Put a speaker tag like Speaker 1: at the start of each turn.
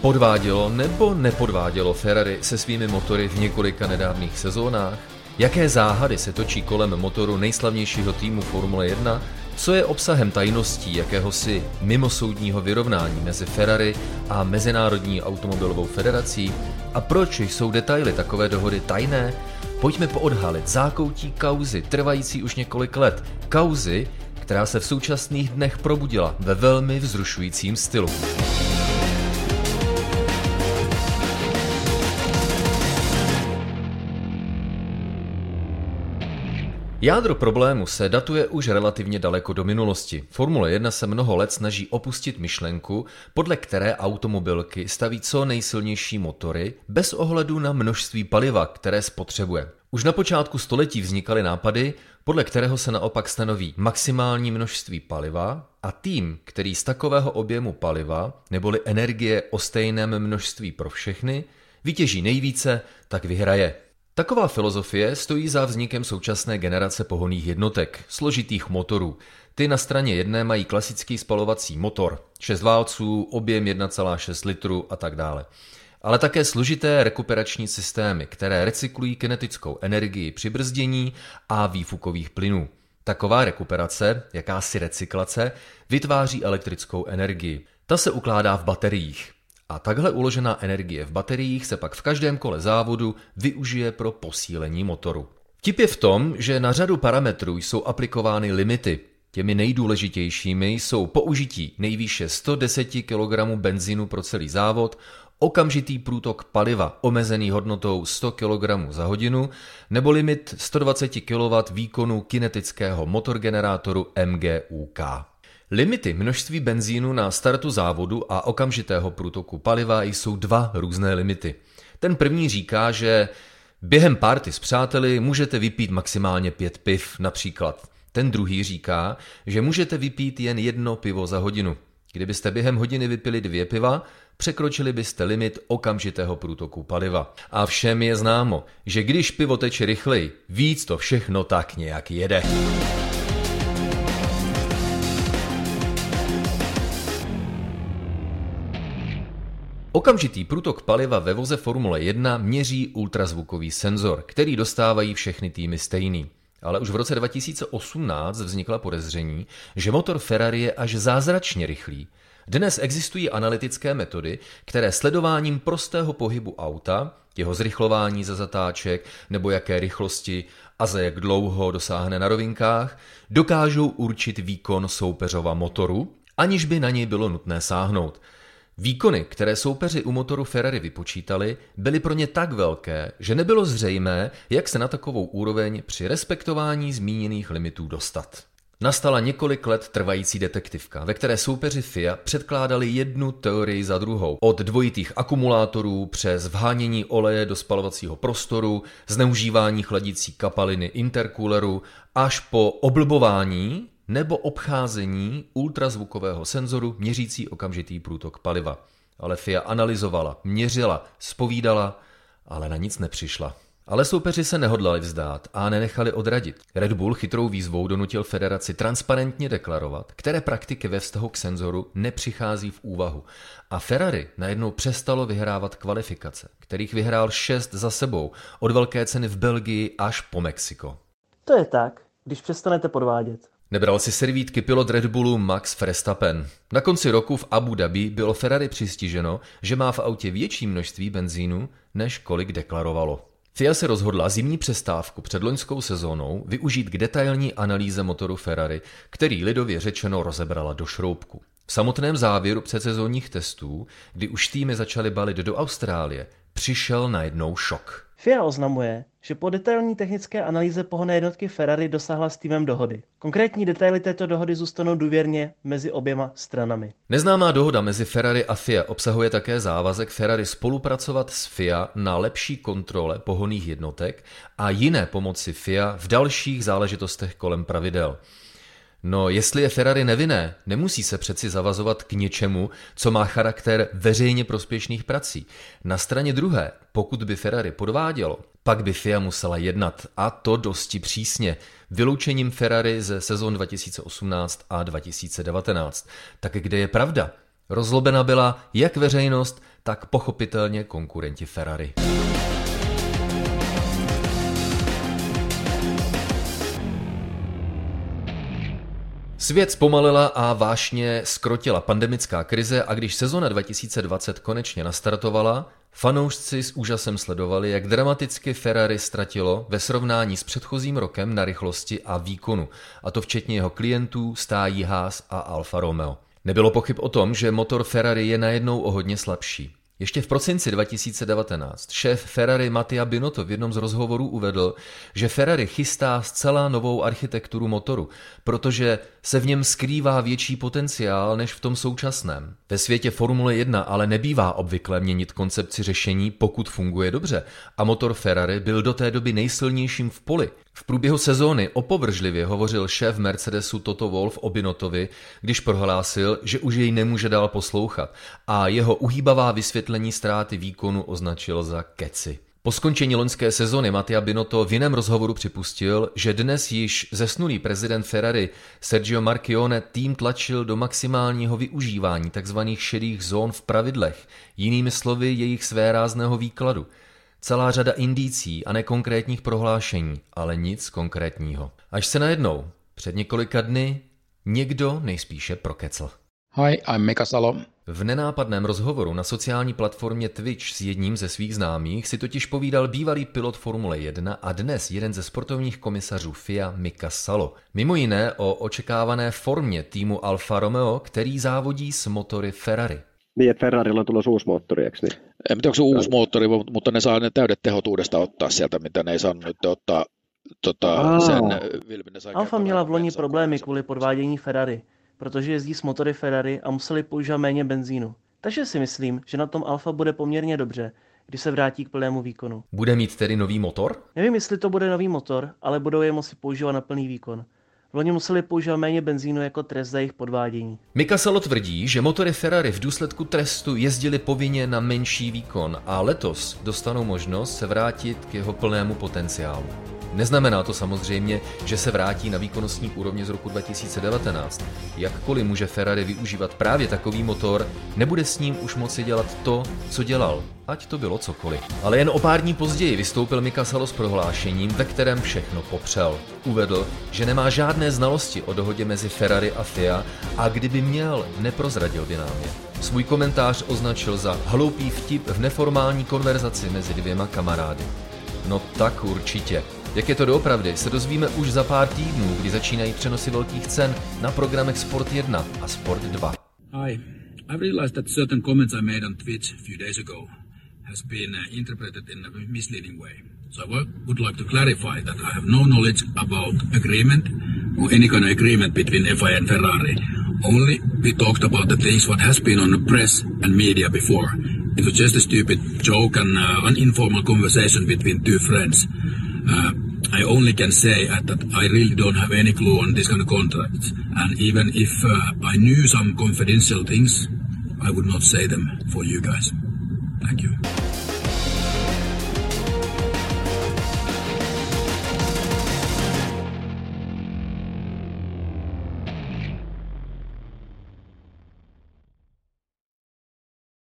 Speaker 1: Podvádělo nebo nepodvádělo Ferrari se svými motory v několika nedávných sezónách? Jaké záhady se točí kolem motoru nejslavnějšího týmu Formule 1? Co je obsahem tajností jakéhosi mimosoudního vyrovnání mezi Ferrari a Mezinárodní automobilovou federací? A proč jsou detaily takové dohody tajné? Pojďme poodhalit zákoutí kauzy, trvající už několik let. Kauzy, která se v současných dnech probudila ve velmi vzrušujícím stylu. Jádro problému se datuje už relativně daleko do minulosti. Formule 1 se mnoho let snaží opustit myšlenku, podle které automobilky staví co nejsilnější motory bez ohledu na množství paliva, které spotřebuje. Už na počátku století vznikaly nápady, podle kterého se naopak stanoví maximální množství paliva a tým, který z takového objemu paliva neboli energie o stejném množství pro všechny, vytěží nejvíce, tak vyhraje. Taková filozofie stojí za vznikem současné generace pohonných jednotek, složitých motorů. Ty na straně jedné mají klasický spalovací motor, 6 válců, objem 1,6 litru a tak dále. Ale také složité rekuperační systémy, které recyklují kinetickou energii při brzdění a výfukových plynů. Taková rekuperace, jakási recyklace, vytváří elektrickou energii. Ta se ukládá v bateriích. A takhle uložená energie v bateriích se pak v každém kole závodu využije pro posílení motoru. Tip je v tom, že na řadu parametrů jsou aplikovány limity. Těmi nejdůležitějšími jsou použití nejvýše 110 kg benzínu pro celý závod, okamžitý průtok paliva omezený hodnotou 100 kg za hodinu nebo limit 120 kW výkonu kinetického motorgenerátoru MGUK. Limity množství benzínu na startu závodu a okamžitého průtoku paliva jsou dva různé limity. Ten první říká, že během party s přáteli můžete vypít maximálně pět piv například. Ten druhý říká, že můžete vypít jen jedno pivo za hodinu. Kdybyste během hodiny vypili dvě piva, překročili byste limit okamžitého průtoku paliva. A všem je známo, že když pivo teče rychleji, víc to všechno tak nějak jede. Okamžitý průtok paliva ve voze Formule 1 měří ultrazvukový senzor, který dostávají všechny týmy stejný. Ale už v roce 2018 vznikla podezření, že motor Ferrari je až zázračně rychlý. Dnes existují analytické metody, které sledováním prostého pohybu auta, jeho zrychlování ze zatáček nebo jaké rychlosti a za jak dlouho dosáhne na rovinkách, dokážou určit výkon soupeřova motoru, aniž by na něj bylo nutné sáhnout – Výkony, které soupeři u motoru Ferrari vypočítali, byly pro ně tak velké, že nebylo zřejmé, jak se na takovou úroveň při respektování zmíněných limitů dostat. Nastala několik let trvající detektivka, ve které soupeři FIA předkládali jednu teorii za druhou. Od dvojitých akumulátorů přes vhánění oleje do spalovacího prostoru, zneužívání chladící kapaliny intercooleru, až po oblbování nebo obcházení ultrazvukového senzoru měřící okamžitý průtok paliva. Ale FIA analyzovala, měřila, spovídala, ale na nic nepřišla. Ale soupeři se nehodlali vzdát a nenechali odradit. Red Bull chytrou výzvou donutil federaci transparentně deklarovat, které praktiky ve vztahu k senzoru nepřichází v úvahu. A Ferrari najednou přestalo vyhrávat kvalifikace, kterých vyhrál šest za sebou, od velké ceny v Belgii až po Mexiko.
Speaker 2: To je tak, když přestanete podvádět.
Speaker 1: Nebral si servítky pilot Red Bullu Max Verstappen. Na konci roku v Abu Dhabi bylo Ferrari přistiženo, že má v autě větší množství benzínu, než kolik deklarovalo. FIA se rozhodla zimní přestávku před loňskou sezónou využít k detailní analýze motoru Ferrari, který lidově řečeno rozebrala do šroubku. V samotném závěru předsezónních testů, kdy už týmy začaly balit do Austrálie, přišel najednou šok.
Speaker 2: FIA oznamuje, že po detailní technické analýze pohonné jednotky Ferrari dosáhla s týmem dohody. Konkrétní detaily této dohody zůstanou důvěrně mezi oběma stranami.
Speaker 1: Neznámá dohoda mezi Ferrari a FIA obsahuje také závazek Ferrari spolupracovat s FIA na lepší kontrole pohonných jednotek a jiné pomoci FIA v dalších záležitostech kolem pravidel. No, jestli je Ferrari nevinné, nemusí se přeci zavazovat k něčemu, co má charakter veřejně prospěšných prací. Na straně druhé, pokud by Ferrari podvádělo, pak by FIA musela jednat a to dosti přísně, vyloučením Ferrari ze sezon 2018 a 2019. Tak kde je pravda? Rozlobena byla jak veřejnost, tak pochopitelně konkurenti Ferrari. Svět zpomalila a vášně skrotila pandemická krize a když sezona 2020 konečně nastartovala, fanoušci s úžasem sledovali, jak dramaticky Ferrari ztratilo ve srovnání s předchozím rokem na rychlosti a výkonu, a to včetně jeho klientů, stájí Haas a Alfa Romeo. Nebylo pochyb o tom, že motor Ferrari je najednou o hodně slabší. Ještě v prosinci 2019 šéf Ferrari Mattia Binotto v jednom z rozhovorů uvedl, že Ferrari chystá zcela novou architekturu motoru, protože se v něm skrývá větší potenciál než v tom současném. Ve světě Formule 1 ale nebývá obvykle měnit koncepci řešení, pokud funguje dobře, a motor Ferrari byl do té doby nejsilnějším v poli. V průběhu sezóny opovržlivě hovořil šéf Mercedesu Toto Wolf o Binotovi, když prohlásil, že už jej nemůže dál poslouchat a jeho uhýbavá vysvětlení ztráty výkonu označil za keci. Po skončení loňské sezony Mattia Binotto v jiném rozhovoru připustil, že dnes již zesnulý prezident Ferrari Sergio Marchione tým tlačil do maximálního využívání tzv. šedých zón v pravidlech, jinými slovy jejich svérázného výkladu. Celá řada indicí a nekonkrétních prohlášení, ale nic konkrétního. Až se najednou, před několika dny, někdo nejspíše prokecl.
Speaker 3: Hi, I'm Mika Salo.
Speaker 1: V nenápadném rozhovoru na sociální platformě Twitch s jedním ze svých známých si totiž povídal bývalý pilot Formule 1 a dnes jeden ze sportovních komisařů FIA Mika Salo. Mimo jiné o očekávané formě týmu Alfa Romeo, který závodí s motory Ferrari.
Speaker 4: Niin, että Ferrarilla on tulossa uusi moottori, eikö niin?
Speaker 3: En tiedä, onko se uusi moottori, mutta ne saa ne täydet tehot uudestaan ottaa sieltä, mitä ne ei saanut nyt ottaa tota, sen
Speaker 2: Alfa měla v loni problémy kvůli podvádění Ferrari, protože jezdí s motory Ferrari a museli používat méně benzínu. Takže si myslím, že na tom Alfa bude poměrně dobře, když se vrátí k plnému výkonu.
Speaker 1: Bude mít tedy nový motor?
Speaker 2: Nevím, jestli to bude nový motor, ale budou je moci používat na plný výkon. Loni museli používat méně benzínu jako trest za jejich podvádění.
Speaker 1: Mika Salo tvrdí, že motory Ferrari v důsledku trestu jezdili povinně na menší výkon a letos dostanou možnost se vrátit k jeho plnému potenciálu. Neznamená to samozřejmě, že se vrátí na výkonnostní úrovně z roku 2019. Jakkoliv může Ferrari využívat právě takový motor, nebude s ním už moci dělat to, co dělal, ať to bylo cokoliv. Ale jen o pár dní později vystoupil Mika Salo s prohlášením, ve kterém všechno popřel. Uvedl, že nemá žádné znalosti o dohodě mezi Ferrari a FIA a kdyby měl, neprozradil by nám je. Svůj komentář označil za hloupý vtip v neformální konverzaci mezi dvěma kamarády. No tak určitě. Jak je to doopravdy, se dozvíme už za pár týdnů, kdy začínají přenosy velkých cen na programech Sport 1 a Sport 2.
Speaker 5: Hi, I've realized that certain comments I made on Twitch a few days ago has been uh, interpreted in a misleading way. So I would like to clarify that I have no knowledge about agreement or any kind of agreement between FIA and Ferrari. Only we talked about the things what has been on the press and media before. It was just a stupid joke and uh, an informal conversation between two friends. Uh, I only can say that I really don't have any clue on this kind of contracts. And even if uh, I knew some confidential things, I would not say them for you guys. Thank you.